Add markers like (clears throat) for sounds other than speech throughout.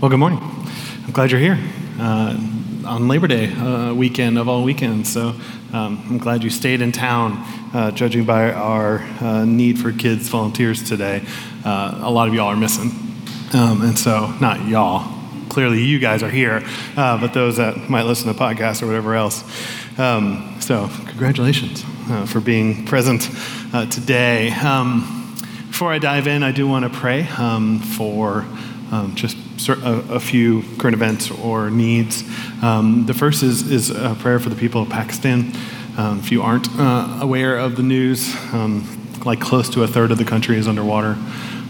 Well, good morning. I'm glad you're here uh, on Labor Day uh, weekend of all weekends. So um, I'm glad you stayed in town, uh, judging by our uh, need for kids volunteers today. Uh, a lot of y'all are missing. Um, and so, not y'all, clearly you guys are here, uh, but those that might listen to podcasts or whatever else. Um, so, congratulations for being present today. Um, before I dive in, I do want to pray um, for um, just a, a, few current events or needs. Um, the first is, is a prayer for the people of Pakistan. Um, if you aren't uh, aware of the news, um, like close to a third of the country is underwater.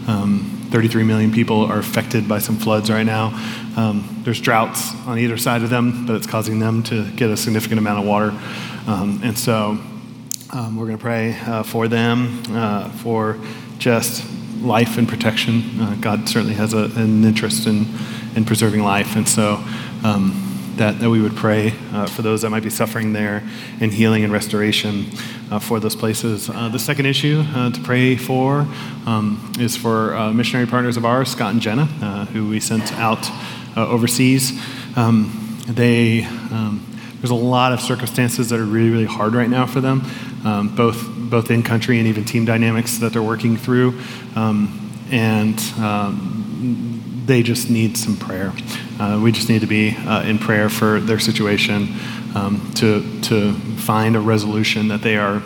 Um, 33 million people are affected by some floods right now. Um, there's droughts on either side of them, but it's causing them to get a significant amount of water. and so we're going to pray uh, for them, uh, for just life and protection. Uh, God certainly has a, an interest in, in preserving life. And so um, that, that we would pray uh, for those that might be suffering there and healing and restoration uh, for those places. Uh, the second issue uh, to pray for um, is for uh, missionary partners of ours, Scott and Jenna, who we sent out overseas. Um, they, um, there's a lot of circumstances that are really, really hard right now for them, um, both both in country and even team dynamics that they're working through. Um, and um, they just need some prayer. Uh, we just need to be uh, in prayer for their situation um, to, to find a resolution that they are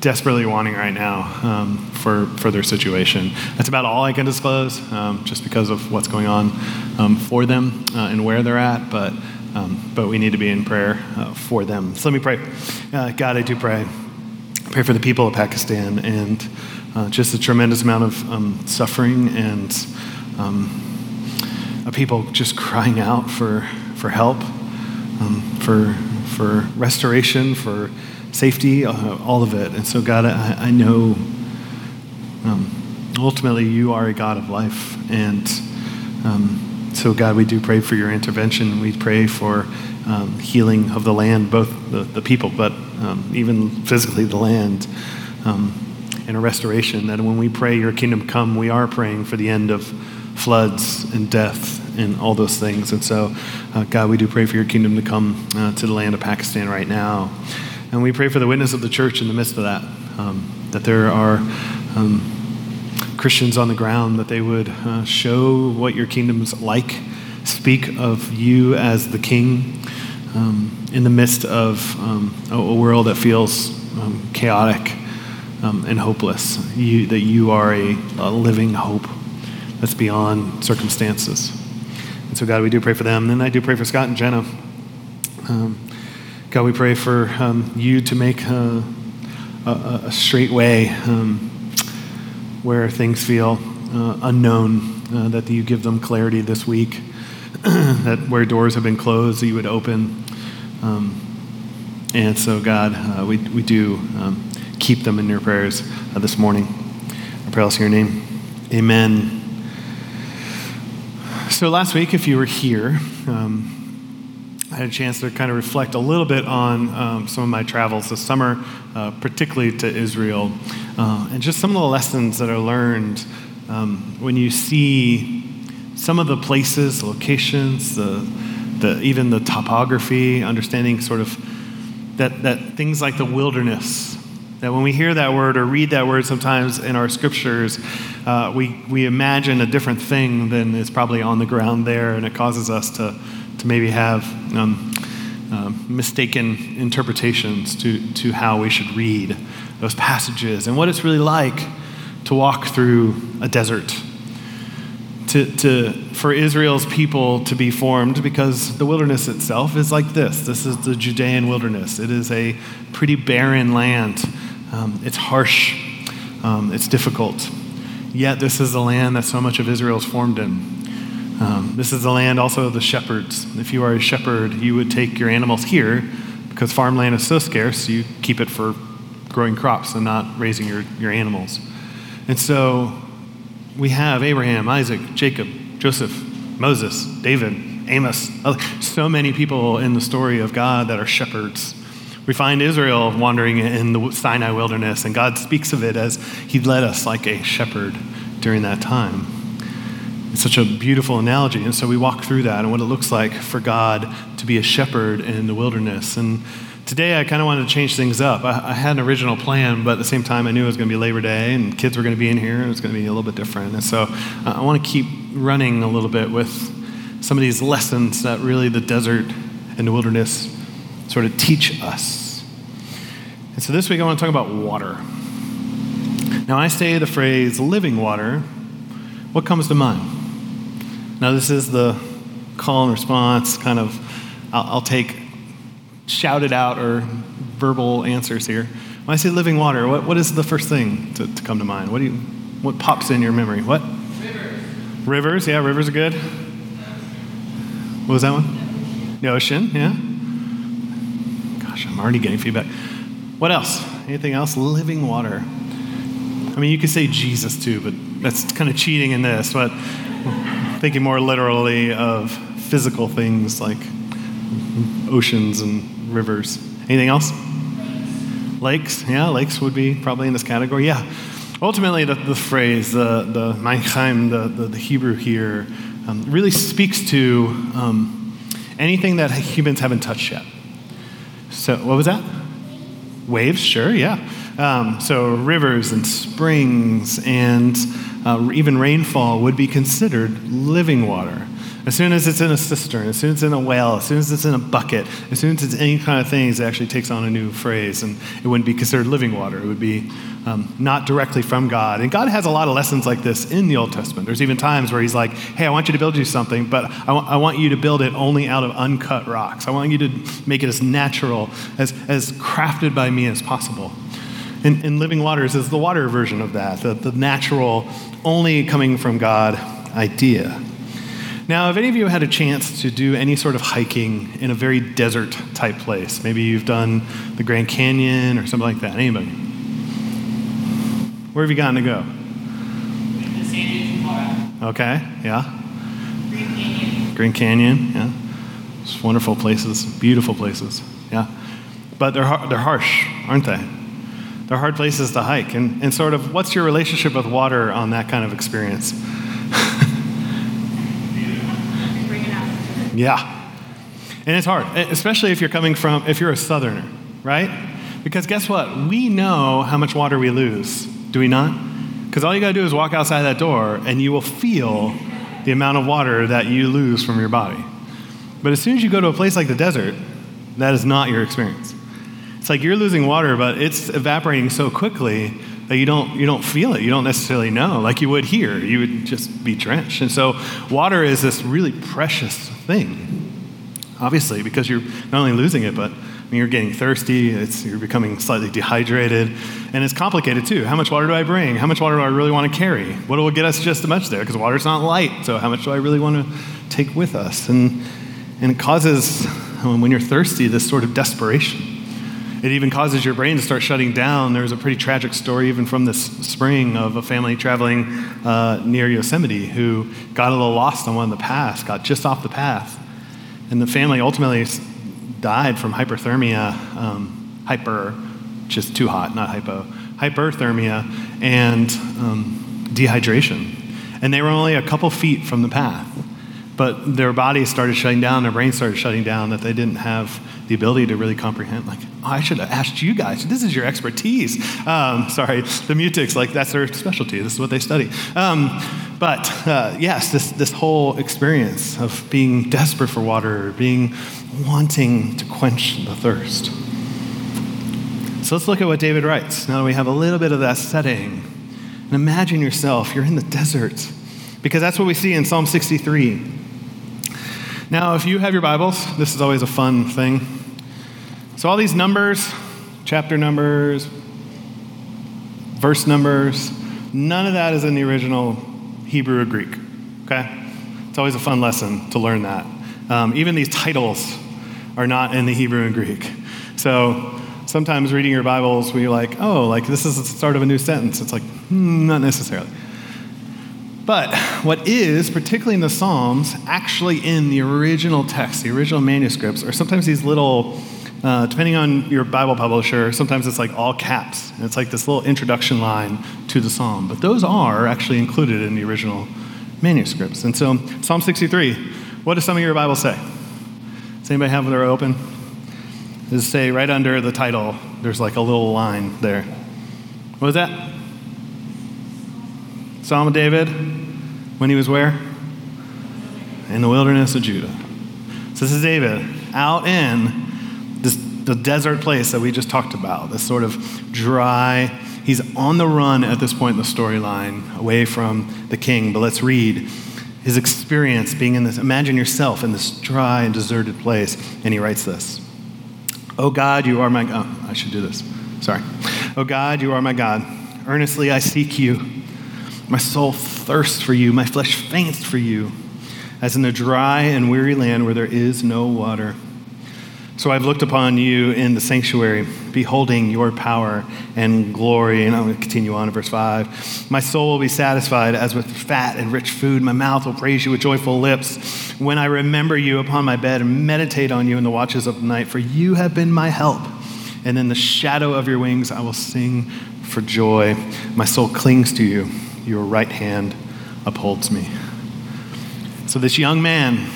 desperately wanting right now um, for, for their situation. That's about all I can disclose, um, just because of what's going on um, for them uh, and where they're at. But um, but we need to be in prayer uh, for them. So let me pray. Uh, God, I do pray pray for the people of Pakistan and uh, just a tremendous amount of um, suffering and um, people just crying out for, for help, um, for, for restoration, for safety, uh, all of it. And so, God, I, I know um, ultimately you are a God of life. And um, so, God, we do pray for your intervention. We pray for um, healing of the land, both the, the people, but um, even physically the land, um, and a restoration. That when we pray, Your kingdom come, we are praying for the end of floods and death and all those things. And so, uh, God, we do pray for Your kingdom to come uh, to the land of Pakistan right now. And we pray for the witness of the church in the midst of that, um, that there are. Um, Christians on the ground, that they would uh, show what your kingdom is like, speak of you as the king, um, in the midst of um, a, a, world that feels um, chaotic um, and hopeless, you, that you are a, a, living hope that's beyond circumstances. And so, God, we do pray for them. And then I do pray for Scott and Jenna. Um, God, we pray for you to make a, a straight way where things feel uh, unknown, uh, that you give them clarity this week. (clears throat) that where doors have been closed, you would open. Um, and so, God, uh, we, we do um, keep them in your prayers uh, this morning. I pray also your name. Amen. So, last week, if you were here, um, I had a chance to kind of reflect a little bit on um, some of my travels this summer, uh, particularly to Israel, uh, and just some of the lessons that I learned um, when you see some of the places, locations, the, the, even the topography, understanding sort of that, that things like the wilderness, that when we hear that word or read that word sometimes in our scriptures, uh, we, we imagine a different thing than is probably on the ground there, and it causes us to, to maybe have um, uh, mistaken interpretations to, to how we should read those passages and what it's really like to walk through a desert to, to, for Israel's people to be formed because the wilderness itself is like this. This is the Judean wilderness. It is a pretty barren land. Um, it's harsh, um, it's difficult. Yet, this is the land that so much of Israel is formed in. Um, this is the land also of the shepherds. If you are a shepherd, you would take your animals here because farmland is so scarce, you keep it for growing crops and not raising your, your animals. And so we have Abraham, Isaac, Jacob, Joseph, Moses, David, Amos, so many people in the story of God that are shepherds. We find Israel wandering in the Sinai wilderness, and God speaks of it as He led us like a shepherd during that time. It's such a beautiful analogy. And so we walk through that and what it looks like for God to be a shepherd in the wilderness. And today I kind of wanted to change things up. I, I, had an original plan, but at the same time I knew it was going to be Labor Day and kids were going to be in here and it was going to be a little bit different. And so uh, I want to keep running a little bit with some of these lessons that really the desert and the wilderness sort of teach us. And so this week I want to talk about water. Now, I say the phrase living water, what comes to mind? Now, this is the call and response kind of, I'll, I'll take shouted out or verbal answers here. When I say living water, what, what is the first thing to, to come to mind? What, do you, what pops in your memory? What? Rivers. Rivers, yeah, rivers are good. What was that one? The ocean, yeah. Gosh, I'm already getting feedback. What else? Anything else? Living water. I mean, you could say Jesus too, but that's kind of cheating in this. But thinking more literally of physical things like oceans and rivers. Anything else? Lakes. Yeah, lakes would be probably in this category. Yeah. Ultimately, the, the phrase, the, the mayim chayim, the, the, the Hebrew here, um, really speaks to um, anything that humans haven't touched yet. So, what was that? Waves, sure, yeah. Um, so, rivers and springs and uh, even rainfall would be considered living water. As soon as it's in a cistern, as soon as it's in a well, as soon as it's in a bucket, as soon as it's any kind of thing, it actually takes on a new phrase, and it wouldn't be considered living water. It would be um, not directly from God. And God has a lot of lessons like this in the Old Testament. There's even times where He's like, hey, I want you to build you something, but I, w- I want you to build it only out of uncut rocks. I want you to make it as natural, as, as crafted by me as possible. And, and living waters is the water version of that, the, the natural, only coming from God idea. Now, have any of you had a chance to do any sort of hiking in a very desert type place? Maybe you've done the Grand Canyon or something like that. Anybody? Where have you gotten to go? Okay, yeah. Green Canyon. Canyon, yeah. It's wonderful places, beautiful places, yeah. But they're, they're harsh, aren't they? They're hard places to hike. And, and sort of, what's your relationship with water on that kind of experience? Bring it out. Yeah. And it's hard, especially if you're coming from, if you're a southerner, right? Because guess what? We know how much water we lose, do we not? Because all you got to do is walk outside that door and you will feel the amount of water that you lose from your body. But as soon as you go to a place like the desert, that is not your experience. It's like you're losing water, but it's evaporating so quickly that you don't, you don't feel it. You don't necessarily know, like you would here. You would just be drenched. And so, water is this really precious thing, obviously, because you're not only losing it, but I mean, you're getting thirsty, it's, you're becoming slightly dehydrated, and it's complicated too. How much water do I bring? How much water do I really want to carry? What will get us just as much there? Because water's not light, so how much do I really want to take with us? And, and it causes, um, when you're thirsty, this sort of desperation. It even causes your brain to start shutting down. There's a pretty tragic story, even from this spring, of a family traveling uh, near Yosemite who got a little lost on one of the paths, got just off the path. And the family ultimately died from hyperthermia, um, hyper, just too hot, not hypo, hyperthermia, and um, dehydration. And they were only a couple feet from the path. But their bodies started shutting down, their brains started shutting down, that they didn't have the ability to really comprehend. Like, oh, I should have asked you guys. This is your expertise. Um, sorry, the mutics, like, that's their specialty. This is what they study. Um, but uh, yes, this, this whole experience of being desperate for water, being wanting to quench the thirst. So let's look at what David writes. Now we have a little bit of that setting, and imagine yourself, you're in the desert, because that's what we see in Psalm 63. Now, if you have your Bibles, this is always a fun thing. So, all these numbers, chapter numbers, verse numbers, none of that is in the original Hebrew or Greek, okay? It's always a fun lesson to learn that. Um, even these titles are not in the Hebrew and Greek. So, sometimes reading your Bibles, we're like, oh, like this is the start of a new sentence. It's like, hmm, not necessarily. But what is, particularly in the Psalms, actually in the original text, the original manuscripts, are sometimes these little, uh, depending on your Bible publisher, sometimes it's like all caps. And it's like this little introduction line to the Psalm. But those are actually included in the original manuscripts. And so, Psalm 63, what does some of your Bibles say? Does anybody have their open? Does it say right under the title, there's like a little line there. What was that? Psalm of David, when he was where? In the wilderness of Judah. So this is David out in this, the desert place that we just talked about, this sort of dry. He's on the run at this point in the storyline, away from the king. But let's read his experience being in this. Imagine yourself in this dry and deserted place. And he writes this Oh God, you are my God. Oh, I should do this. Sorry. Oh God, you are my God. Earnestly I seek you. My soul thirsts for you. My flesh faints for you as in a dry and weary land where there is no water. So I've looked upon you in the sanctuary, beholding your power and glory. And I'm going to continue on to verse 5. My soul will be satisfied as with fat and rich food. My mouth will praise you with joyful lips when I remember you upon my bed and meditate on you in the watches of the night. For you have been my help. And in the shadow of your wings I will sing for joy. My soul clings to you. Your right hand upholds me. So, this young man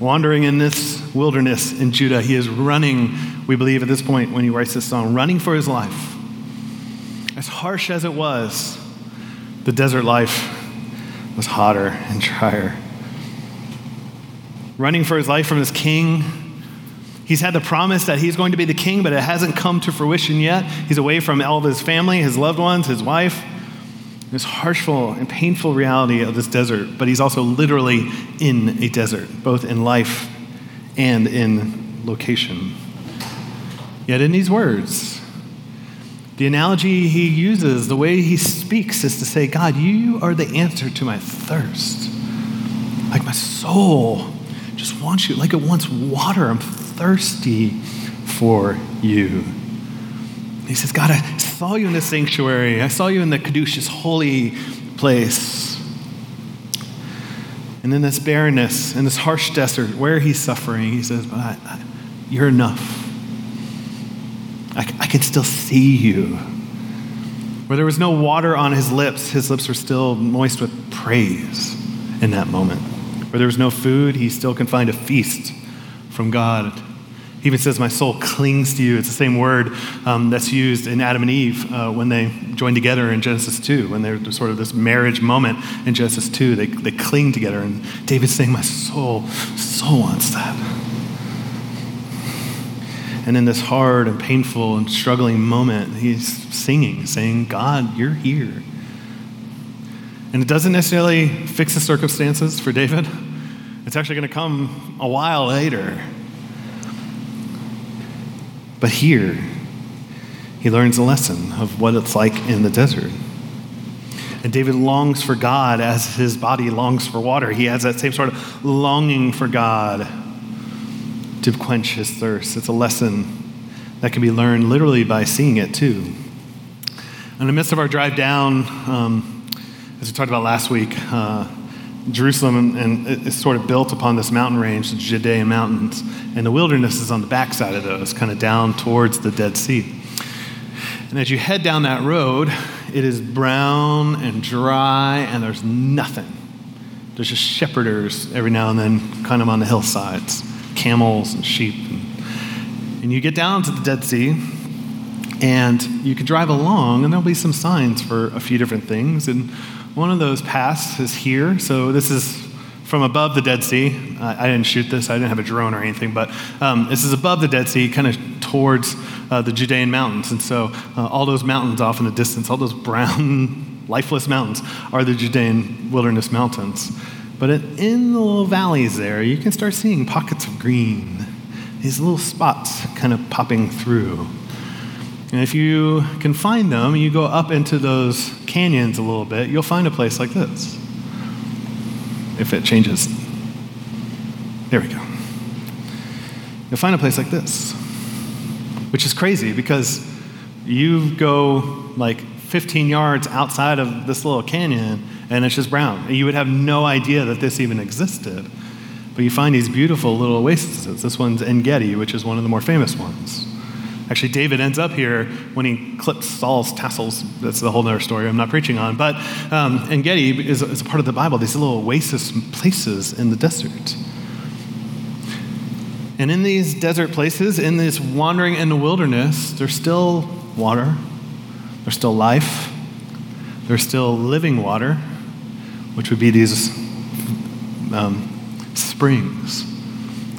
wandering in this wilderness in Judah, he is running, we believe at this point when he writes this song, running for his life. As harsh as it was, the desert life was hotter and drier. Running for his life from his king. He's had the promise that he's going to be the king, but it hasn't come to fruition yet. He's away from all of his family, his loved ones, his wife this harshful and painful reality of this desert, but he's also literally in a desert, both in life and in location. Yet, in these words, the analogy he uses, the way he speaks, is to say, God, you are the answer to my thirst. Like my soul just wants you, like it wants water. I'm thirsty for you. He says, God, I saw you in the sanctuary. I saw you in the Kedush's holy place. And in this barrenness, in this harsh desert, where he's suffering, he says, But I, I, you're enough. I, I can still see you. Where there was no water on his lips, his lips were still moist with praise in that moment. Where there was no food, he still can find a feast from God he even says, My soul clings to you. It's the same word um, that's used in Adam and Eve uh, when they join together in Genesis 2, when they're sort of this marriage moment in Genesis 2. They, they cling together. And David's saying, My soul, soul wants that. And in this hard and painful and struggling moment, he's singing, saying, God, you're here. And it doesn't necessarily fix the circumstances for David. It's actually going to come a while later. But here, he learns a lesson of what it's like in the desert. And David longs for God as his body longs for water. He has that same sort of longing for God to quench his thirst. It's a lesson that can be learned literally by seeing it too. In the midst of our drive down, um, as we talked about last week, uh, Jerusalem and it's sort of built upon this mountain range, the Judean mountains, and the wilderness is on the backside of those, kind of down towards the Dead Sea. And as you head down that road, it is brown and dry, and there's nothing. There's just shepherders every now and then, kind of on the hillsides, camels and sheep. And, and you get down to the Dead Sea, and you can drive along, and there'll be some signs for a few different things. And one of those paths is here. So this is from above the Dead Sea. I didn't shoot this, I didn't have a drone or anything, but um, this is above the Dead Sea, kind of towards uh, the Judean mountains. And so uh, all those mountains off in the distance, all those brown, (laughs) lifeless mountains, are the Judean wilderness mountains. But in the little valleys there, you can start seeing pockets of green, these little spots kind of popping through. And if you can find them, you go up into those canyons a little bit, you'll find a place like this. If it changes. There we go. You'll find a place like this, which is crazy because you go like 15 yards outside of this little canyon and it's just brown. You would have no idea that this even existed. But you find these beautiful little oases. This one's En Gedi, which is one of the more famous ones. Actually, David ends up here when he clips Saul's tassels. That's the whole other story I'm not preaching on. But um, En Gedi is, is a part of the Bible, these little oasis places in the desert. And in these desert places, in this wandering in the wilderness, there's still water, there's still life, there's still living water, which would be these um, springs.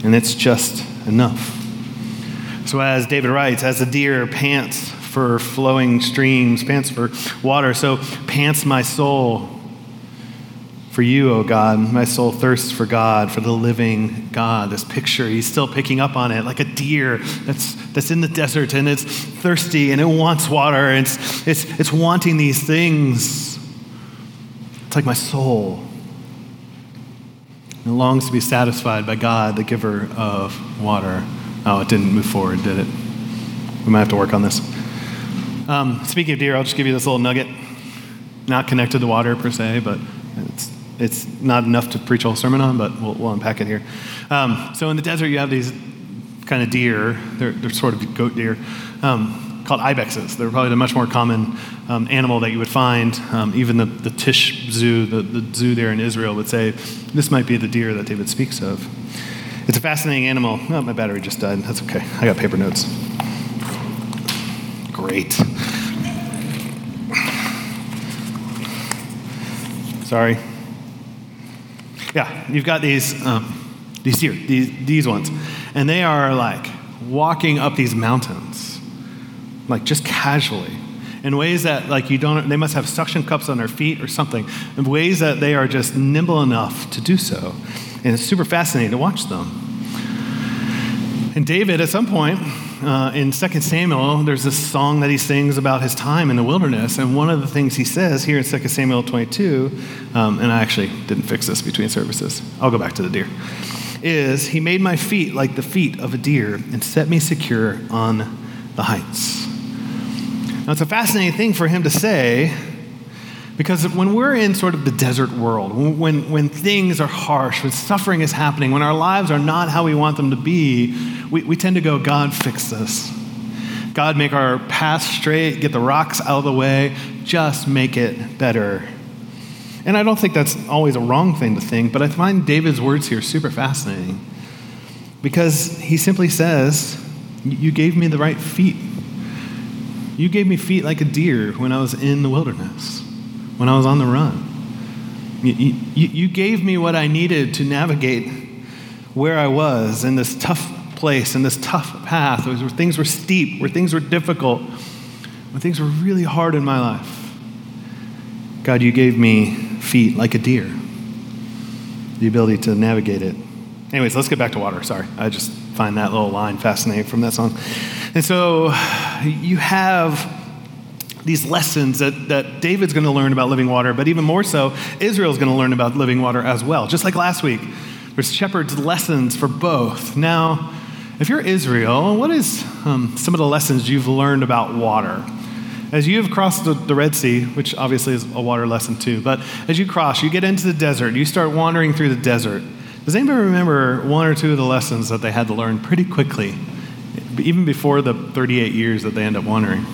And it's just enough. So, as David writes, as the deer pants for flowing streams, pants for water, so pants my soul for you, O God. My soul thirsts for God, for the living God. This picture, he's still picking up on it like a deer that's, that's in the desert and it's thirsty and it wants water. It's, it's, it's wanting these things. It's like my soul. It longs to be satisfied by God, the giver of water. Oh, it didn't move forward, did it? We might have to work on this. Um, speaking of deer, I'll just give you this little nugget. Not connected to water per se, but it's it's not enough to preach a whole sermon on, but we'll, we'll unpack it here. Um, so in the desert, you have these kind of deer. They're, they're sort of goat deer um, called ibexes. They're probably the much more common um, animal that you would find. Um, even the, the Tisch Zoo, the, the zoo there in Israel, would say this might be the deer that David speaks of. It's a fascinating animal. Oh, my battery just died. That's okay. I got paper notes. Great. Sorry. Yeah, you've got these, um, these here, these, these ones. And they are like walking up these mountains, like just casually, in ways that like you don't, they must have suction cups on their feet or something, in ways that they are just nimble enough to do so. And it's super fascinating to watch them. And David, at some point, uh, in 2 Samuel, there's this song that he sings about his time in the wilderness. And one of the things he says here in 2 Samuel 22, um, and I actually didn't fix this between services, I'll go back to the deer, is He made my feet like the feet of a deer and set me secure on the heights. Now, it's a fascinating thing for him to say because when we're in sort of the desert world, when, when things are harsh, when suffering is happening, when our lives are not how we want them to be, we, we tend to go, God, fix this. God, make our path straight, get the rocks out of the way, just make it better. And I don't think that's always a wrong thing to think, but I find David's words here super fascinating because he simply says, You gave me the right feet. You gave me feet like a deer when I was in the wilderness when I was on the run. You, you, you, gave me what I needed to navigate where I was in this tough place, in this tough path, where things were steep, where things were difficult, where things were really hard in my life. God, you gave me feet like a deer, the ability to navigate it. Anyways, let's get back to water. Sorry. I just find that little line fascinating from that song. And so you have these lessons that, that David's going to learn about living water, but even more so, Israel's going to learn about living water as well. Just like last week, there's shepherd's lessons for both. Now, if you're Israel, what is um, some of the lessons you've learned about water? As you have crossed the, the, Red Sea, which obviously is a water lesson too, but as you cross, you get into the desert, you start wandering through the desert. Does anybody remember one or two of the lessons that they had to learn pretty quickly, even before the 38 years that they end up wandering?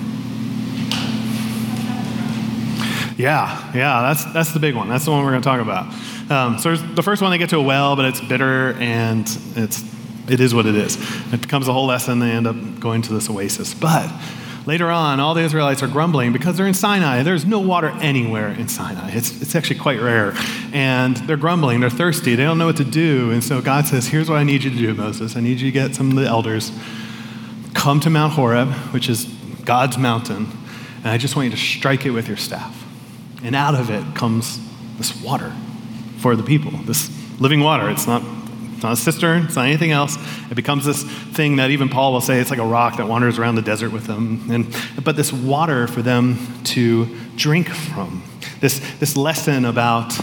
Yeah, yeah, that's, that's the big one. That's the one we're going to talk about. Um, so the first one, they get to a well, but it's bitter and it's, it is what it is. It becomes a whole lesson. They end up going to this oasis. But later on, all the Israelites are grumbling because they're in Sinai. There's no water anywhere in Sinai. It's, it's actually quite rare. And they're grumbling. They're thirsty. They don't know what to do. And so God says, Here's what I need you to do, Moses. I need you to get some of the elders, come to Mount Horeb, which is God's mountain, and I just want you to strike it with your staff. And out of it comes this water for the people, this living water. It's not, it's not a cistern, it's not anything else. It becomes this thing that even Paul will say it's like a rock that wanders around the desert with them. And, but this water for them to drink from. This, this lesson about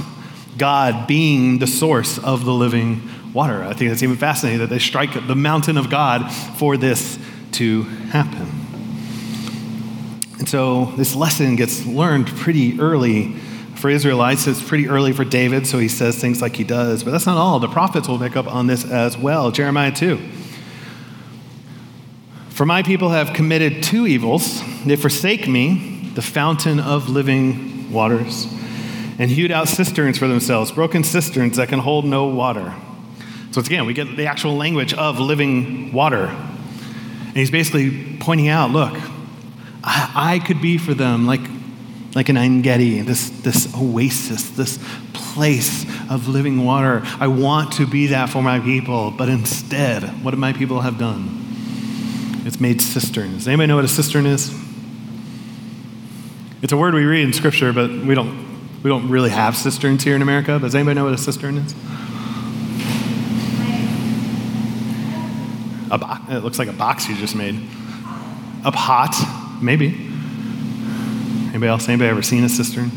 God being the source of the living water. I think it's even fascinating that they strike the mountain of God for this to happen. And so this lesson gets learned pretty early for Israelites. It's pretty early for David, so he says things like he does. But that's not all. The prophets will pick up on this as well. Jeremiah 2. For my people have committed two evils. They forsake me, the fountain of living waters, and hewed out cisterns for themselves, broken cisterns that can hold no water. So, again, we get the actual language of living water. And he's basically pointing out look, I, I could be for them like, like an En Gedi, this, this oasis, this place of living water. I want to be that for my people, but instead, what do my people have done? It's made cisterns. Anybody know what a cistern is? It's a word we read in Scripture, but we don't, we don't really have cisterns here in America. But does anybody know what a cistern is? A box. It looks like a box you just made. A pot, maybe. Anybody else? Anybody ever seen a cistern?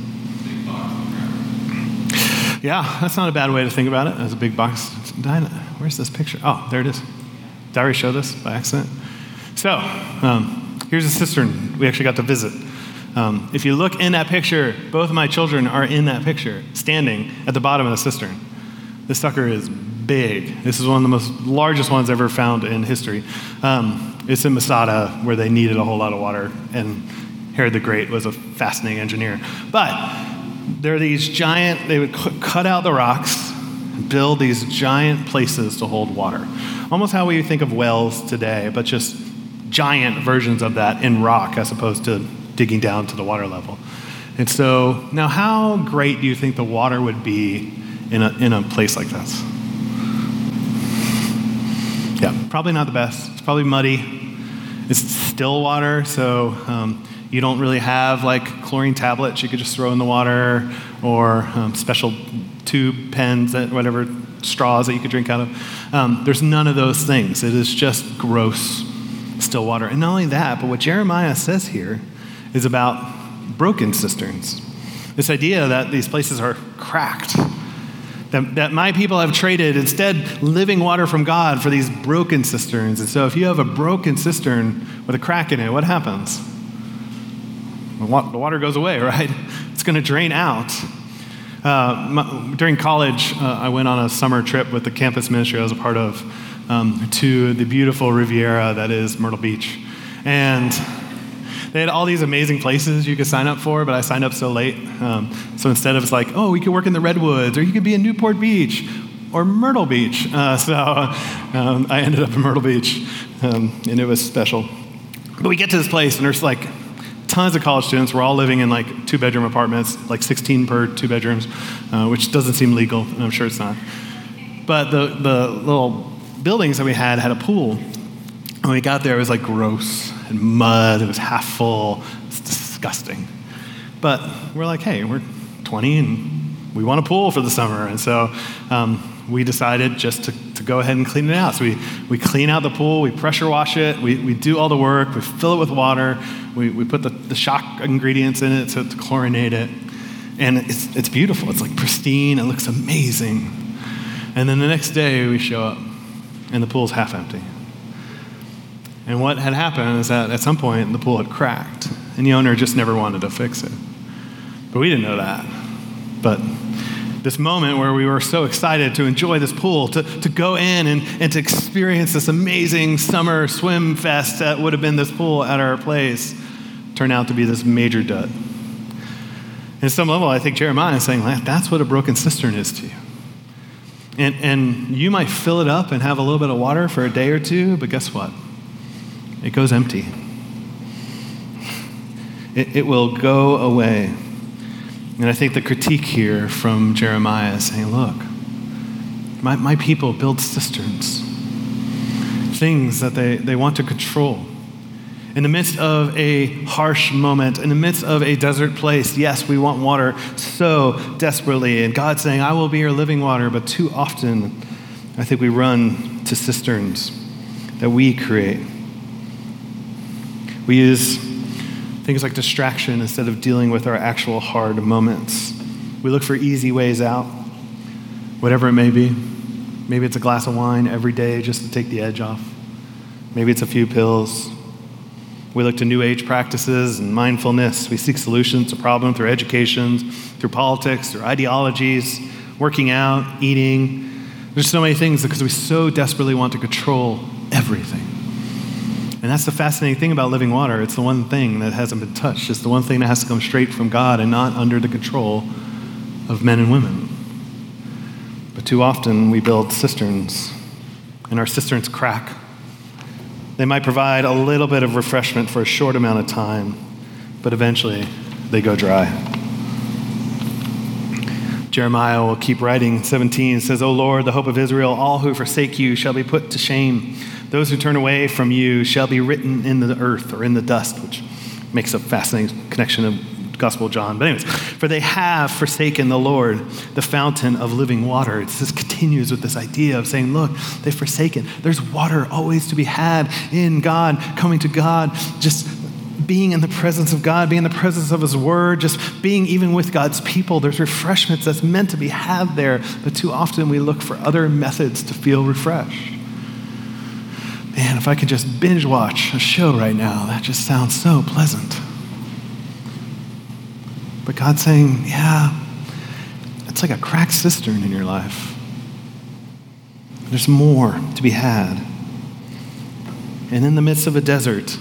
Yeah, that's not a bad way to think about it. As a big box. Where's this picture? Oh, there it is. Did I already show this by accident? So, um, here's a cistern we actually got to visit. Um, if you look in that picture, both of my children are in that picture, standing at the bottom of the cistern. This sucker is big. This is one of the most largest ones ever found in history. Um, it's in Masada, where they needed a whole lot of water, and Herod the Great was a fascinating engineer. But there are these giant, they would cut out the rocks, build these giant places to hold water. Almost how we think of wells today, but just giant versions of that in rock as opposed to digging down to the water level. And so, now how great do you think the water would be in a, in a place like this? Yeah, probably not the best. It's probably muddy. It's still water, so um, you don't really have like chlorine tablets you could just throw in the water or um, special tube pens, that, whatever straws that you could drink out of. Um, there's none of those things. It is just gross still water. And not only that, but what Jeremiah says here is about broken cisterns. This idea that these places are cracked, that, that my people have traded instead living water from God for these broken cisterns. And so if you have a broken cistern with a crack in it, what happens? The water goes away, (laughs) right? It's going to drain out. Uh, my, during college, uh, I went on a summer trip with the campus ministry I was a part of um, to the beautiful Riviera that is Myrtle Beach. And they had all these amazing places you could sign up for, but I signed up so late. Um, so instead of it's like, oh, we could work in the Redwoods, or you could be in Newport Beach, or Myrtle Beach. Uh, so um, I ended up in Myrtle Beach, um, and it was special. But we get to this place, and there's like tons of college students. We're all living in like two bedroom apartments, like 16 per two bedrooms, uh, which doesn't seem legal, and I'm sure it's not. But the, the little buildings that we had had a pool. When we got there, it was like gross and mud. It was half full. It's disgusting. But we're like, hey, we're 20 and we want a pool for the summer. And so um, we decided just to, to go ahead and clean it out. So we, we clean out the pool, we pressure wash it, we, we do all the work, we fill it with water, we, we put the, the shock ingredients in it to, to chlorinate it. And it's, it's beautiful. It's like pristine, it looks amazing. And then the next day we show up and the pool's half empty. And what had happened is that at some point the pool had cracked, and the owner just never wanted to fix it. But we didn't know that. But this moment where we were so excited to enjoy this pool, to, to go in and, and to experience this amazing summer swim fest that would have been this pool at our place, turned out to be this major dud. At some level, I think Jeremiah is saying, that's what a broken cistern is to you. And, and you might fill it up and have a little bit of water for a day or two, but guess what? It goes empty. It, it will go away. And I think the critique here from Jeremiah is saying, look, my, my people build cisterns, things that they, they want to control in the midst of a harsh moment, in the midst of a desert place, yes, we want water so desperately. And God's saying, I will be your living water. But too often, I think we run to cisterns that we create. We use things like distraction instead of dealing with our actual hard moments. We look for easy ways out, whatever it may be. Maybe it's a glass of wine every day just to take the edge off. Maybe it's a few pills. We look to New Age practices and mindfulness. We seek solutions to problems through education, through politics, through ideologies, working out, eating. There's so many things because we so desperately want to control everything. And that's the fascinating thing about living water. It's the one thing that hasn't been touched. It's the one thing that has to come straight from God and not under the control of men and women. But too often we build cisterns, and our cisterns crack. They might provide a little bit of refreshment for a short amount of time, but eventually they go dry. Jeremiah will keep writing. 17 says, O Lord, the hope of Israel, all who forsake you shall be put to shame. Those who turn away from you shall be written in the earth or in the dust, which makes a fascinating connection of Gospel of John. But, anyways, for they have forsaken the Lord, the fountain of living water. It just continues with this idea of saying, look, they've forsaken. There's water always to be had in God, coming to God, just being in the presence of God, being in the presence of His Word, just being even with God's people. There's refreshments that's meant to be had there, but too often we look for other methods to feel refreshed. Man, if I could just binge watch a show right now, that just sounds so pleasant. But God's saying, yeah, it's like a cracked cistern in your life. There's more to be had. And in the midst of a desert,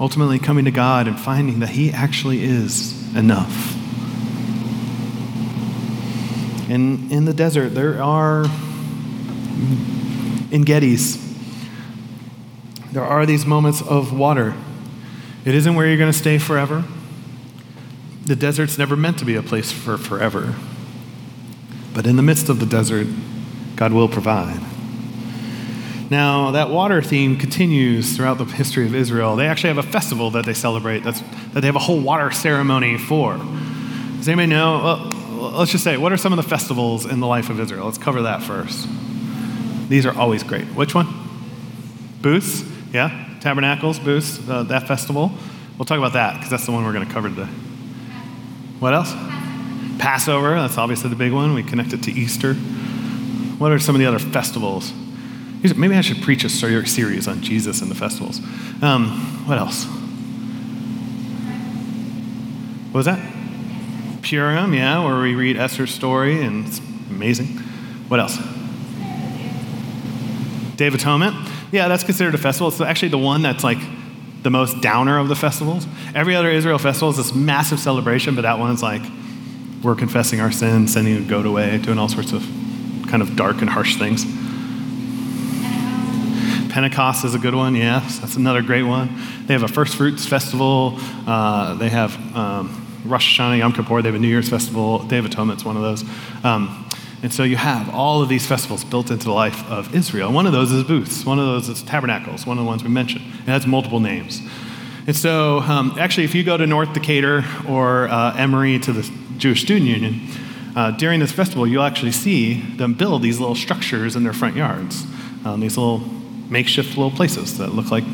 ultimately coming to God and finding that He actually is enough. And in the desert, there are En Gedis, there are these moments of water. It isn't where you're going to stay forever. The desert's never meant to be a place for forever. But in the midst of the desert, God will provide. Now, that water theme continues throughout the history of Israel. They actually have a festival that they celebrate that's, that they have a whole water ceremony for. Does anybody know? Well, let's just say, what are some of the festivals in the life of Israel? Let's cover that first. These are always great. Which one? Booths? Yeah? Tabernacles, booths, uh, that festival. We'll talk about that because that's the one we're going to cover today. What else? Passover, that's obviously the big one. We connect it to Easter. What are some of the other festivals? Maybe I should preach a series on Jesus and the festivals. Um, what else? What was that? Purim, yeah, where we read Esther's story and it's amazing. What else? Day of Atonement. Yeah, that's considered a festival. It's actually the one that's like the most downer of the festivals. Every other Israel festival is this massive celebration, but that one's like we're confessing our sins, sending a goat away, doing all sorts of kind of dark and harsh things. Pentecost is a good one, yes. That's another great one. They have a first fruits festival. Uh, they have um, Rosh Hashanah, Yom Kippur. They have a New Year's festival. Day of Atonement's one of those. Um, and so you have all of these festivals built into the life of Israel. One of those is booths. One of those is tabernacles. One of the ones we mentioned. It has multiple names. And so, um, actually, if you go to North Decatur or uh, Emory to the Jewish Student Union, uh, during this festival, you'll actually see them build these little structures in their front yards, um, these little makeshift little places that look like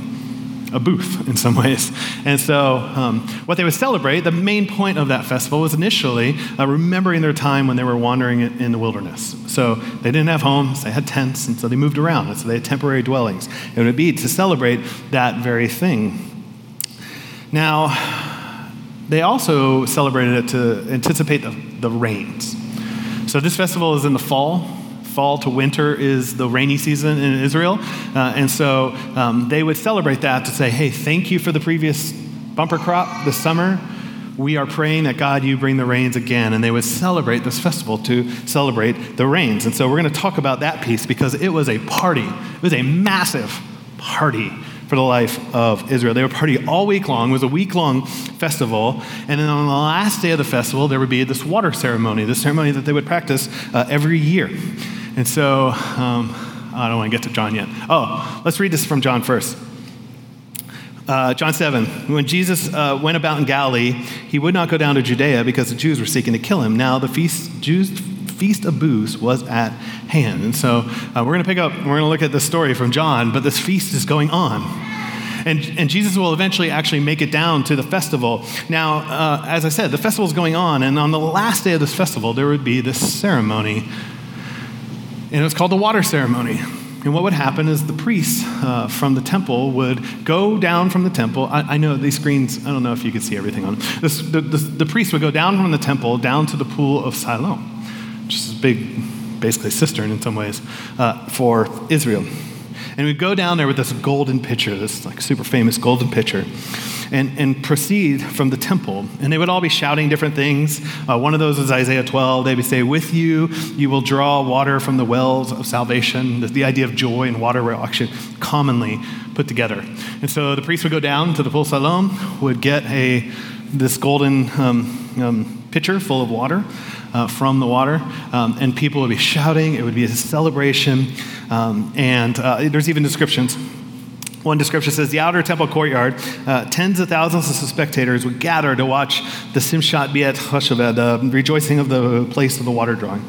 a booth in some (laughs) ways. And so, um, what they would celebrate, the main point of that festival was initially uh, remembering their time when they were wandering in the wilderness. So, they didn't have homes, they had tents, and so they moved around. And so, they had temporary dwellings. It would be to celebrate that very thing. Now, they also celebrated it to anticipate the, the rains. So, this festival is in the fall fall to winter is the rainy season in Israel. Uh, and so um, they would celebrate that to say, hey, thank you for the previous bumper crop this summer. We are praying that God, you bring the rains again. And they would celebrate this festival to celebrate the rains. And so we're going to talk about that piece because it was a party. It was a massive party for the life of Israel. They would party all week long. It was a week long festival. And then on the last day of the festival, there would be this water ceremony, the ceremony that they would practice uh, every year. And so, um, I don't want to get to John yet. Oh, let's read this from John first. Uh, John 7, when Jesus uh, went about in Galilee, he would not go down to Judea because the Jews were seeking to kill him. Now the feast, Jews, feast of booths was at hand. And so uh, we're going to pick up, we're going to look at the story from John, but this feast is going on. And, and, Jesus will eventually actually make it down to the festival. Now, uh, as I said, the festival is going on, and on the last day of this festival, there would be this ceremony and it was called the water ceremony. And what would happen is the priests uh, from the temple would go down from the temple. I, I, know these screens, I don't know if you could see everything on them. This, the, the, priests would go down from the temple down to the pool of Siloam, which is a big, basically, cistern in some ways uh, for Israel. And we'd go down there with this golden pitcher, this like super famous golden pitcher, and, and proceed from the temple. And they would all be shouting different things. Uh, one of those is Isaiah 12. They would say, With you, you will draw water from the wells of salvation. The, the idea of joy and water were actually commonly put together. And so the priest would go down to the Pool Siloam, would get a, this golden um, um, pitcher full of water. Uh, from the water, um, and people would be shouting. It would be a celebration, um, and uh, there's even descriptions one description says the outer temple courtyard, uh, tens of thousands of spectators would gather to watch the Simchat Beit HaShoevah, uh, rejoicing of the place of the water drawing.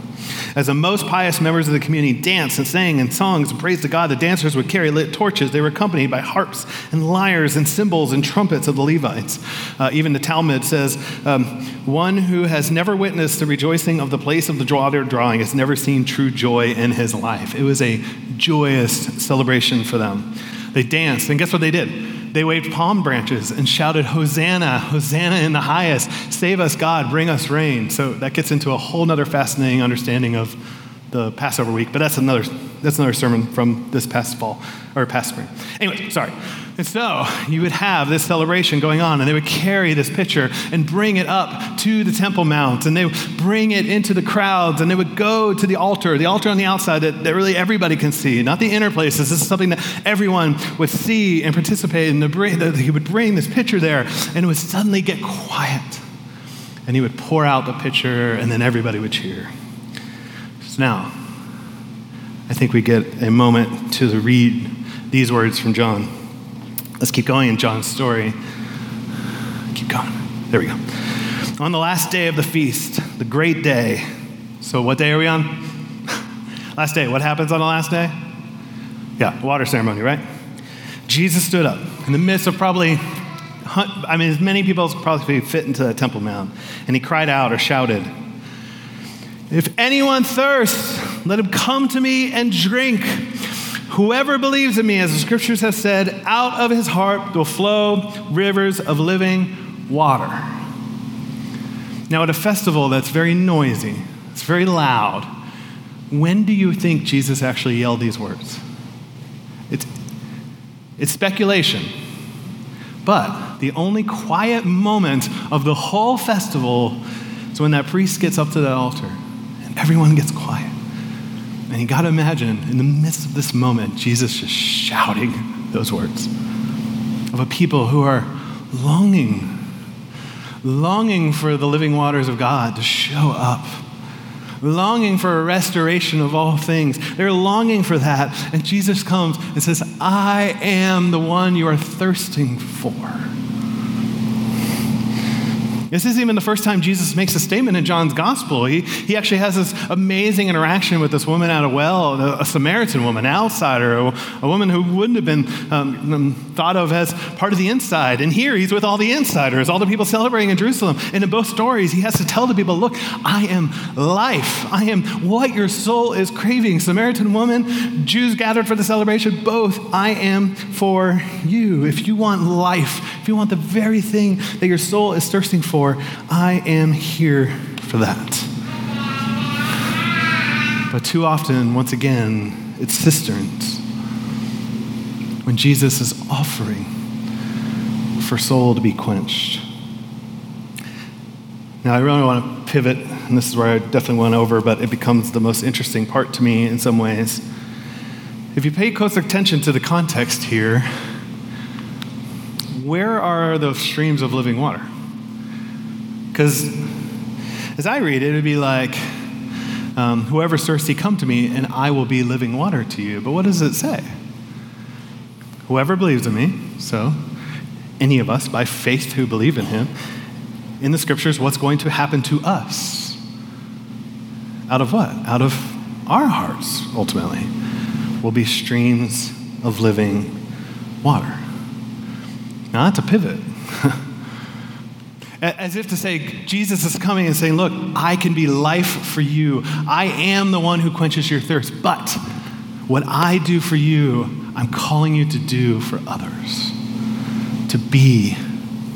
As the most pious members of the community danced and sang in songs and praised to God, the dancers would carry lit torches. They were accompanied by harps and lyres and cymbals and trumpets of the Levites. Uh, even the Talmud says, um, One who has never witnessed the rejoicing of the place of the water drawing has never seen true joy in his life. It was a joyous celebration for them. They danced, and guess what they did? They waved palm branches and shouted, Hosanna, Hosanna in the highest. Save us, God, bring us rain. So that gets into a whole other fascinating understanding of the Passover week, but that's another, that's another sermon from this past fall, or past spring. Anyway, sorry. And so you would have this celebration going on, and they would carry this pitcher and bring it up to the Temple Mount, and they would bring it into the crowds, and they would go to the altar, the altar on the outside that, that really everybody can see, not the inner places. This is something that everyone would see and participate in. The, he would bring this pitcher there, and it would suddenly get quiet. And he would pour out the pitcher, and then everybody would cheer. So now, I think we get a moment to read these words from John. Let's keep going in John's story. Keep going. There we go. On the last day of the feast, the great day. So, what day are we on? (laughs) last day. What happens on the last day? Yeah, water ceremony, right? Jesus stood up in the midst of probably, I mean, as many people as probably fit into the Temple Mount, and he cried out or shouted, If anyone thirsts, let him come to me and drink. Whoever believes in me, as the scriptures have said, out of his heart will flow rivers of living water. Now, at a festival that's very noisy, it's very loud, when do you think Jesus actually yelled these words? It's, it's speculation. But the only quiet moment of the whole festival is when that priest gets up to that altar everyone gets quiet. And you got to imagine, in the midst of this moment, Jesus just shouting those words of a people who are longing, longing for the living waters of God to show up, longing for a restoration of all things. They're longing for that. And Jesus comes and says, I am the one you are thirsting for. This isn't even the first time Jesus makes a statement in John's gospel. He, he actually has this amazing interaction with this woman at a well, a, a Samaritan woman, an outsider, a, a, woman who wouldn't have been um, um, thought of as part of the inside. And here he's with all the insiders, all the people celebrating in Jerusalem. And in both stories, he has to tell the people, look, I am life. I am what your soul is craving. Samaritan woman, Jews gathered for the celebration, both, I am for you. If you want life, if you want the very thing that your soul is thirsting for, I am here for that. But too often, once again, it's cisterns. When Jesus is offering for soul to be quenched. Now, I really want to pivot, and this is where I definitely went over, but it becomes the most interesting part to me in some ways. If you pay close attention to the context here, where are those streams of living water? Because as I read it, it would be like, um, whoever's thirsty, come to me, and I will be living water to you. But what does it say? Whoever believes in me, so any of us by faith who believe in him, in the scriptures, what's going to happen to us? Out of what? Out of our hearts, ultimately, will be streams of living water. Now, that's a pivot. (laughs) As if to say, Jesus is coming and saying, Look, I can be life for you. I am the one who quenches your thirst. But what I do for you, I'm calling you to do for others. To be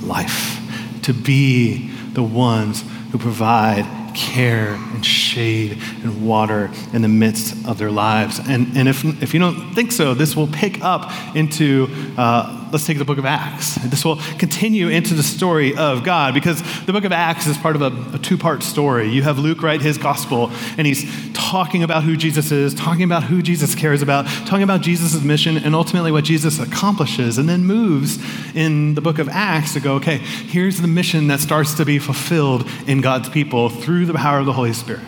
life, to be the ones who provide care and shade and water in the midst of their lives. And, and if, if you don't think so, this will pick up into, uh, let's take the book of Acts. This will continue into the story of God because the book of Acts is part of a, a two part story. You have Luke write his gospel, and he's talking about who Jesus is, talking about who Jesus cares about, talking about Jesus' mission, and ultimately what Jesus accomplishes, and then moves in the book of Acts to go, okay, here's the mission that starts to be fulfilled in God's people through the power of the Holy Spirit.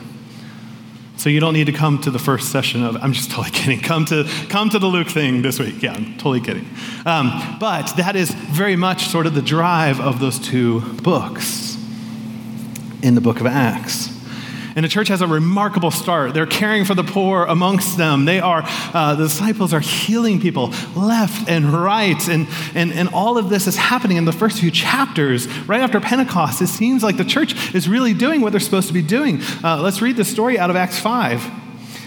So you don't need to come to the first session of. I'm just totally (laughs) kidding. Come to come to the Luke thing this week. Yeah, I'm totally kidding. Um, but that is very much sort of the drive of those two books in the book of Acts. And the church has a remarkable start. They're caring for the poor amongst them. They are, uh, the disciples are healing people left and right. And, and, and all of this is happening in the first few chapters. Right after Pentecost, it seems like the church is really doing what they're supposed to be doing. Uh, let's read the story out of Acts 5.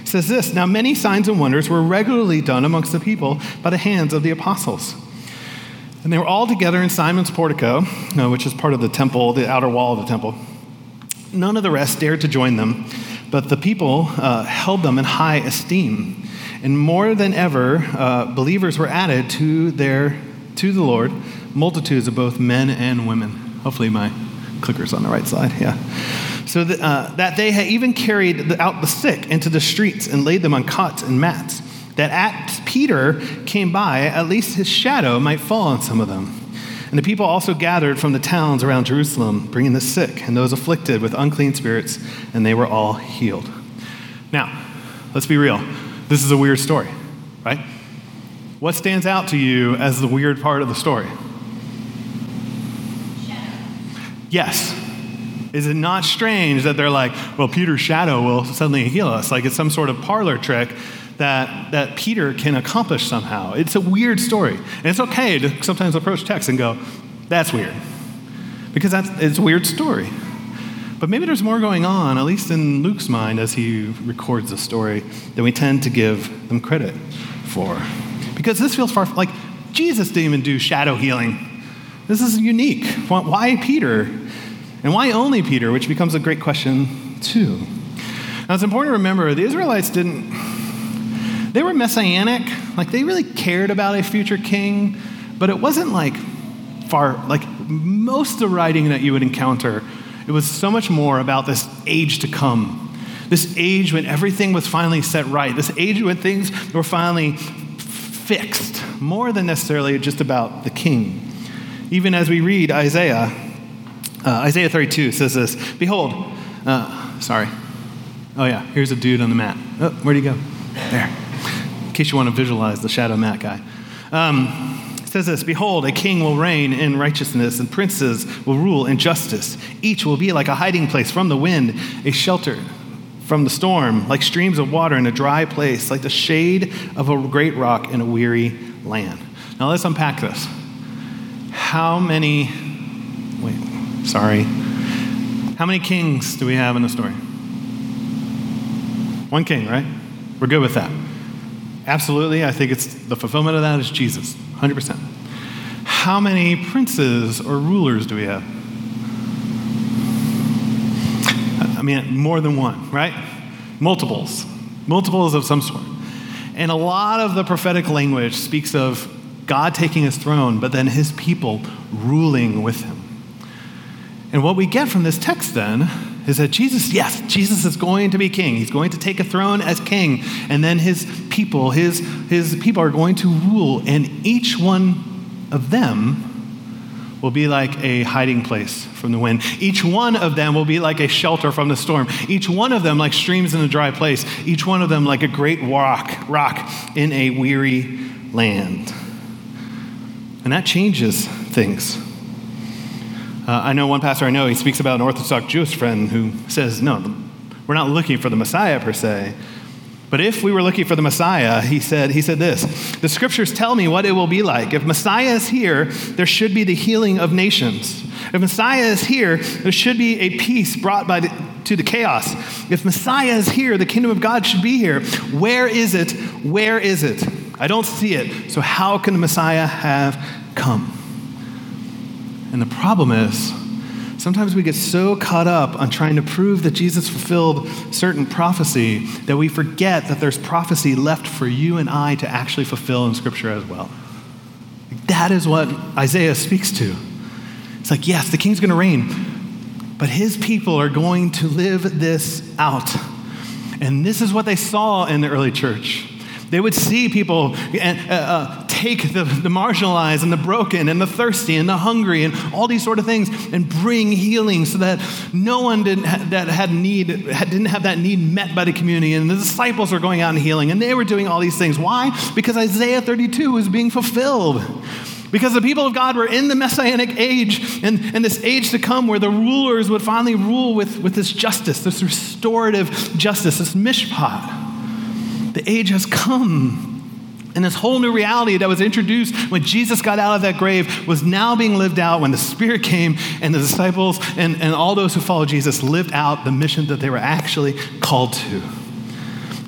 It says this Now, many signs and wonders were regularly done amongst the people by the hands of the apostles. And they were all together in Solomon's portico, uh, which is part of the temple, the outer wall of the temple. None of the rest dared to join them, but the people uh, held them in high esteem. And more than ever, uh, believers were added to, their, to the Lord, multitudes of both men and women. Hopefully, my clicker's on the right side. Yeah. So that, uh, that they had even carried out the sick into the streets and laid them on cots and mats, that at Peter came by, at least his shadow might fall on some of them. And the people also gathered from the towns around Jerusalem, bringing the sick and those afflicted with unclean spirits, and they were all healed. Now, let's be real. This is a weird story, right? What stands out to you as the weird part of the story? Yes. Is it not strange that they're like, well, Peter's shadow will suddenly heal us? Like it's some sort of parlor trick that, that Peter can accomplish somehow. It's a weird story. And it's okay to sometimes approach text and go, that's weird. Because that's, it's a weird story. But maybe there's more going on, at least in Luke's mind as he records the story, than we tend to give them credit for. Because this feels far like Jesus didn't even do shadow healing. This is unique. Why Peter? And why only Peter? Which becomes a great question, too. Now, it's important to remember the Israelites didn't, they were messianic. Like, they really cared about a future king, but it wasn't like far, like most of the writing that you would encounter, it was so much more about this age to come. This age when everything was finally set right. This age when things were finally fixed, more than necessarily just about the king. Even as we read Isaiah, uh, Isaiah 32 says this Behold, uh, sorry. Oh, yeah, here's a dude on the mat. Oh, where'd he go? There. In case you want to visualize the shadow mat guy. Um, it says this Behold, a king will reign in righteousness, and princes will rule in justice. Each will be like a hiding place from the wind, a shelter from the storm, like streams of water in a dry place, like the shade of a great rock in a weary land. Now let's unpack this. How many, wait, sorry. How many kings do we have in the story? One king, right? We're good with that. Absolutely, I think it's the fulfillment of that is Jesus, 100%. How many princes or rulers do we have? I mean, more than one, right? Multiples, multiples of some sort. And a lot of the prophetic language speaks of God taking his throne, but then his people ruling with him. And what we get from this text then is that Jesus, yes, Jesus is going to be king. He's going to take a throne as king, and then his people, his, his people are going to rule, and each one of them will be like a hiding place from the wind. Each one of them will be like a shelter from the storm. Each one of them like streams in a dry place. Each one of them like a great rock, rock in a weary land. And that changes things. Uh, I know one pastor I know, he speaks about an Orthodox Jewish friend who says, no, we're not looking for the Messiah per se. But if we were looking for the Messiah, he said, he said this The scriptures tell me what it will be like. If Messiah is here, there should be the healing of nations. If Messiah is here, there should be a peace brought by the, to the chaos. If Messiah is here, the kingdom of God should be here. Where is it? Where is it? I don't see it. So, how can the Messiah have come? And the problem is, Sometimes we get so caught up on trying to prove that Jesus fulfilled certain prophecy that we forget that there's prophecy left for you and I to actually fulfill in Scripture as well. That is what Isaiah speaks to. It's like, yes, the king's going to reign, but his people are going to live this out. And this is what they saw in the early church. They would see people uh, uh, take the, the marginalized and the broken and the thirsty and the hungry and all these sort of things and bring healing so that no one didn't ha- that had need had, didn't have that need met by the community. And the disciples were going out and healing, and they were doing all these things. Why? Because Isaiah 32 was being fulfilled. Because the people of God were in the messianic age and, and this age to come where the rulers would finally rule with, with this justice, this restorative justice, this mishpat. The age has come. And this whole new reality that was introduced when Jesus got out of that grave was now being lived out when the Spirit came and the disciples and, and all those who followed Jesus lived out the mission that they were actually called to.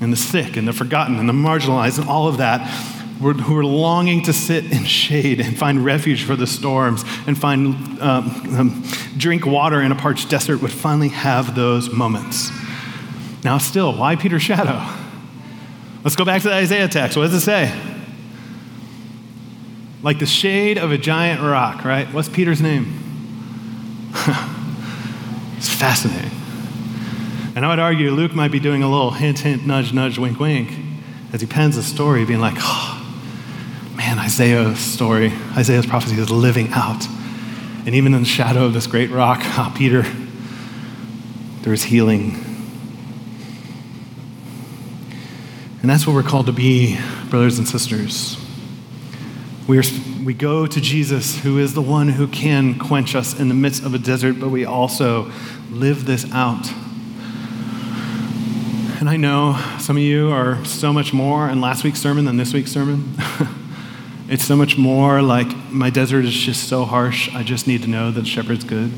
And the sick and the forgotten and the marginalized and all of that were, who were longing to sit in shade and find refuge for the storms and find um, um, drink water in a parched desert would finally have those moments. Now, still, why Peter's shadow? Let's go back to the Isaiah text. What does it say? Like the shade of a giant rock, right? What's Peter's name? (laughs) it's fascinating. And I would argue Luke might be doing a little hint, hint, nudge, nudge, wink, wink as he pens the story, being like, oh, man, Isaiah's story, Isaiah's prophecy is living out. And even in the shadow of this great rock, oh, (laughs) Peter, there is healing And that's what we're called to be, brothers and sisters. We, are, we go to Jesus, who is the one who can quench us in the midst of a desert, but we also live this out. And I know some of you are so much more in last week's sermon than this week's sermon. (laughs) it's so much more like my desert is just so harsh, I just need to know that shepherd's good.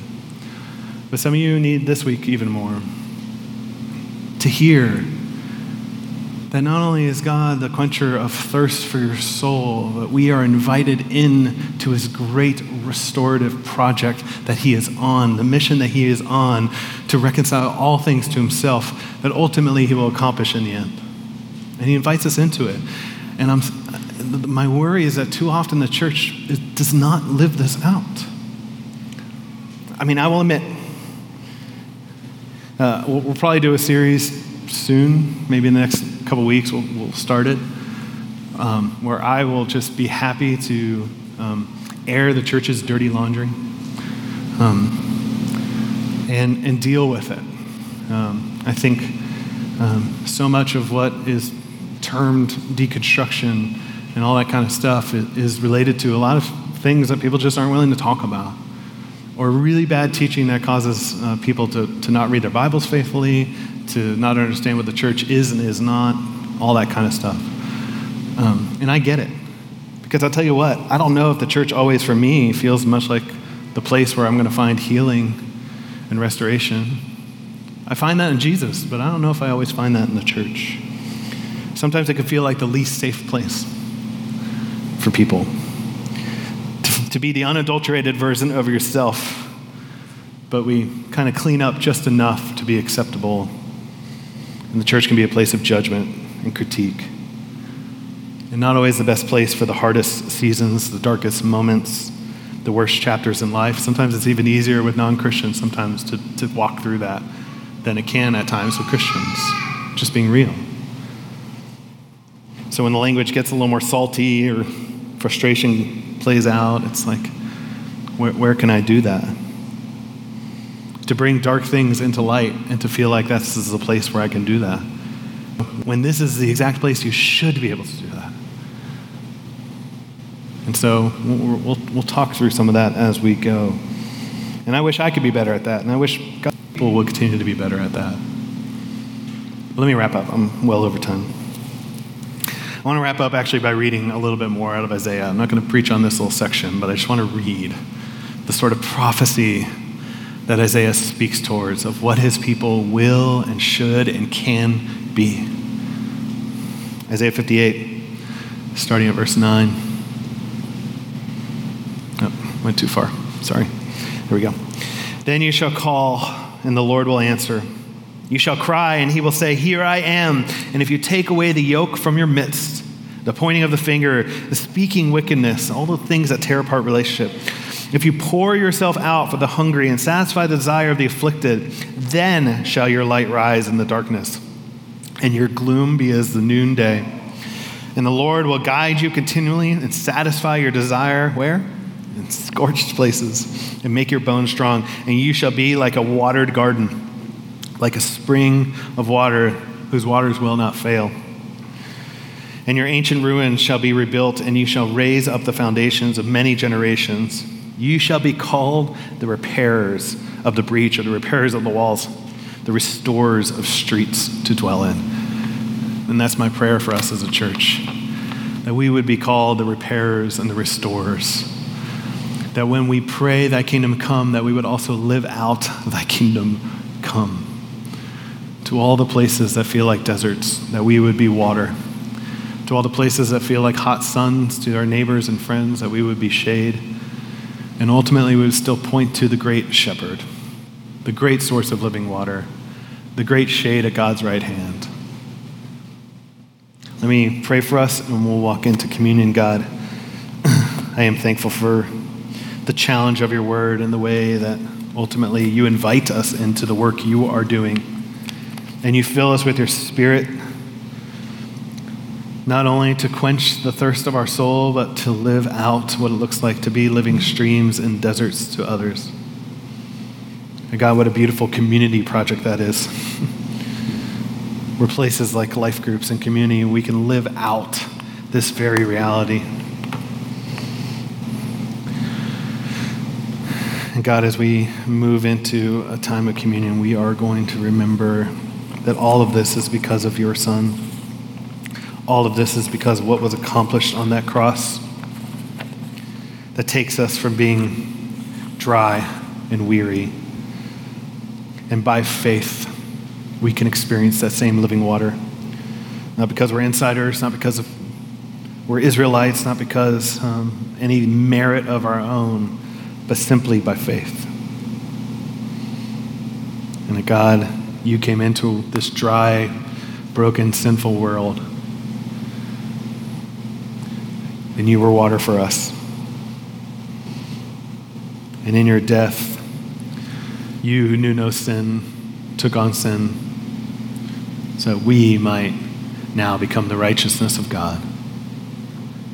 But some of you need this week even more to hear that not only is God the quencher of thirst for your soul, but we are invited in to his great restorative project that he is on, the mission that he is on to reconcile all things to himself that ultimately he will accomplish in the end. And he invites us into it. And I'm, my worry is that too often the church does not live this out. I mean, I will admit, uh, we'll, we'll probably do a series soon, maybe in the next couple weeks, we'll, we'll start it, um, where I will just be happy to um, air the church's dirty laundry um, and, and deal with it. Um, I think um, so much of what is termed deconstruction and all that kind of stuff is, related to a lot of things that people just aren't willing to talk about or really bad teaching that causes uh, people to, to not read their Bibles faithfully, to not understand what the church is and is not, all that kind of stuff. Um, and I get it. Because I'll tell you what, I don't know if the church always, for me, feels much like the place where I'm going to find healing and restoration. I find that in Jesus, but I don't know if I always find that in the church. Sometimes it can feel like the least safe place for people to, to be the unadulterated version of yourself, but we kind of clean up just enough to be acceptable and the church can be a place of judgment and critique. And not always the best place for the hardest seasons, the darkest moments, the worst chapters in life. Sometimes it's even easier with non Christians sometimes to, to walk through that than it can at times with Christians, just being real. So when the language gets a little more salty or frustration plays out, it's like, where, where can I do that? To bring dark things into light and to feel like this is a place where I can do that. When this is the exact place you should be able to do that. And so we'll, we'll, we'll talk through some of that as we go. And I wish I could be better at that. And I wish people would continue to be better at that. Let me wrap up. I'm well over time. I want to wrap up actually by reading a little bit more out of Isaiah. I'm not going to preach on this little section, but I just want to read the sort of prophecy that Isaiah speaks towards of what his people will and should and can be. Isaiah 58, starting at verse 9. Oh, went too far. Sorry. There we go. Then you shall call, and the Lord will answer. You shall cry, and he will say, Here I am. And if you take away the yoke from your midst, the pointing of the finger, the speaking wickedness, all the things that tear apart relationship, if you pour yourself out for the hungry and satisfy the desire of the afflicted, then shall your light rise in the darkness, and your gloom be as the noonday. And the Lord will guide you continually and satisfy your desire where? In scorched places, and make your bones strong. And you shall be like a watered garden like a spring of water whose waters will not fail. And your ancient ruins shall be rebuilt, and you shall raise up the foundations of many generations. You shall be called the repairers of the breach, or the repairers of the walls, the restorers of streets to dwell in. And that's my prayer for us as a church that we would be called the repairers and the restorers. That when we pray, Thy kingdom come, that we would also live out Thy kingdom come to all the places that feel like deserts, that we would be water. To all the places that feel like hot suns, to our neighbors and friends, that we would be shade. And ultimately, we would still point to the great shepherd, the great source of living water, the great shade at God's right hand. Let me pray for us and we'll walk into communion, God. (clears throat) I am thankful for the challenge of your word and the way that ultimately you invite us into the work you are doing and you fill us with your spirit, not only to quench the thirst of our soul, but to live out what it looks like to be living streams in deserts to others. And God, what a beautiful community project that is. (laughs) We're places like life groups and community, we can live out this very reality. And God, as we move into a time of communion, we are going to remember that all of this is because of your Son. All of this is because what was accomplished on that cross that takes us from being dry and weary. And by faith, we can experience that same living water. Not because we're insiders, not because of, we're Israelites, not because um, any merit of our own, but simply by faith. And God you came into this dry, broken, sinful world. And you were water for us. And in your death, you who knew no sin took on sin so that we might now become the righteousness of God.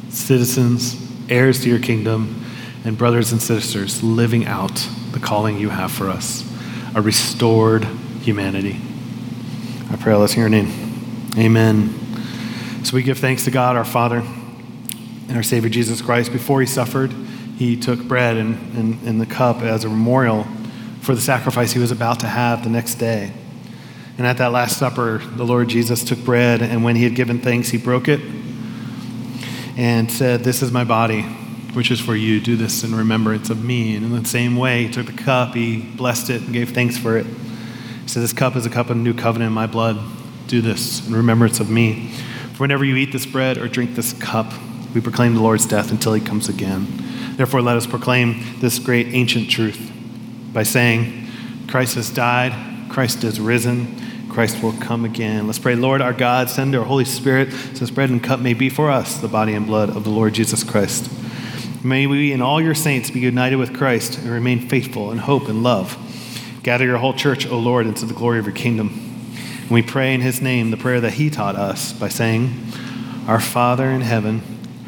Citizens, heirs to your kingdom, and brothers and sisters living out the calling you have for us, a restored humanity. I pray all this in your name. Amen. So we give thanks to God, our Father, and our Savior Jesus Christ. Before he suffered, he took bread and, and, and the cup as a memorial for the sacrifice he was about to have the next day. And at that Last Supper, the Lord Jesus took bread, and when he had given thanks, he broke it and said, This is my body, which is for you. Do this in remembrance of me. And in the same way, he took the cup, he blessed it, and gave thanks for it. He said, This cup is a cup of new covenant in my blood. Do this in remembrance of me. For whenever you eat this bread or drink this cup, we proclaim the Lord's death until he comes again. Therefore, let us proclaim this great ancient truth by saying, Christ has died, Christ is risen, Christ will come again. Let's pray, Lord our God, send our Holy Spirit so this bread and cup may be for us the body and blood of the Lord Jesus Christ. May we and all your saints be united with Christ and remain faithful in hope and love Gather your whole church, O Lord, into the glory of your kingdom. And we pray in his name the prayer that he taught us by saying, Our Father in heaven,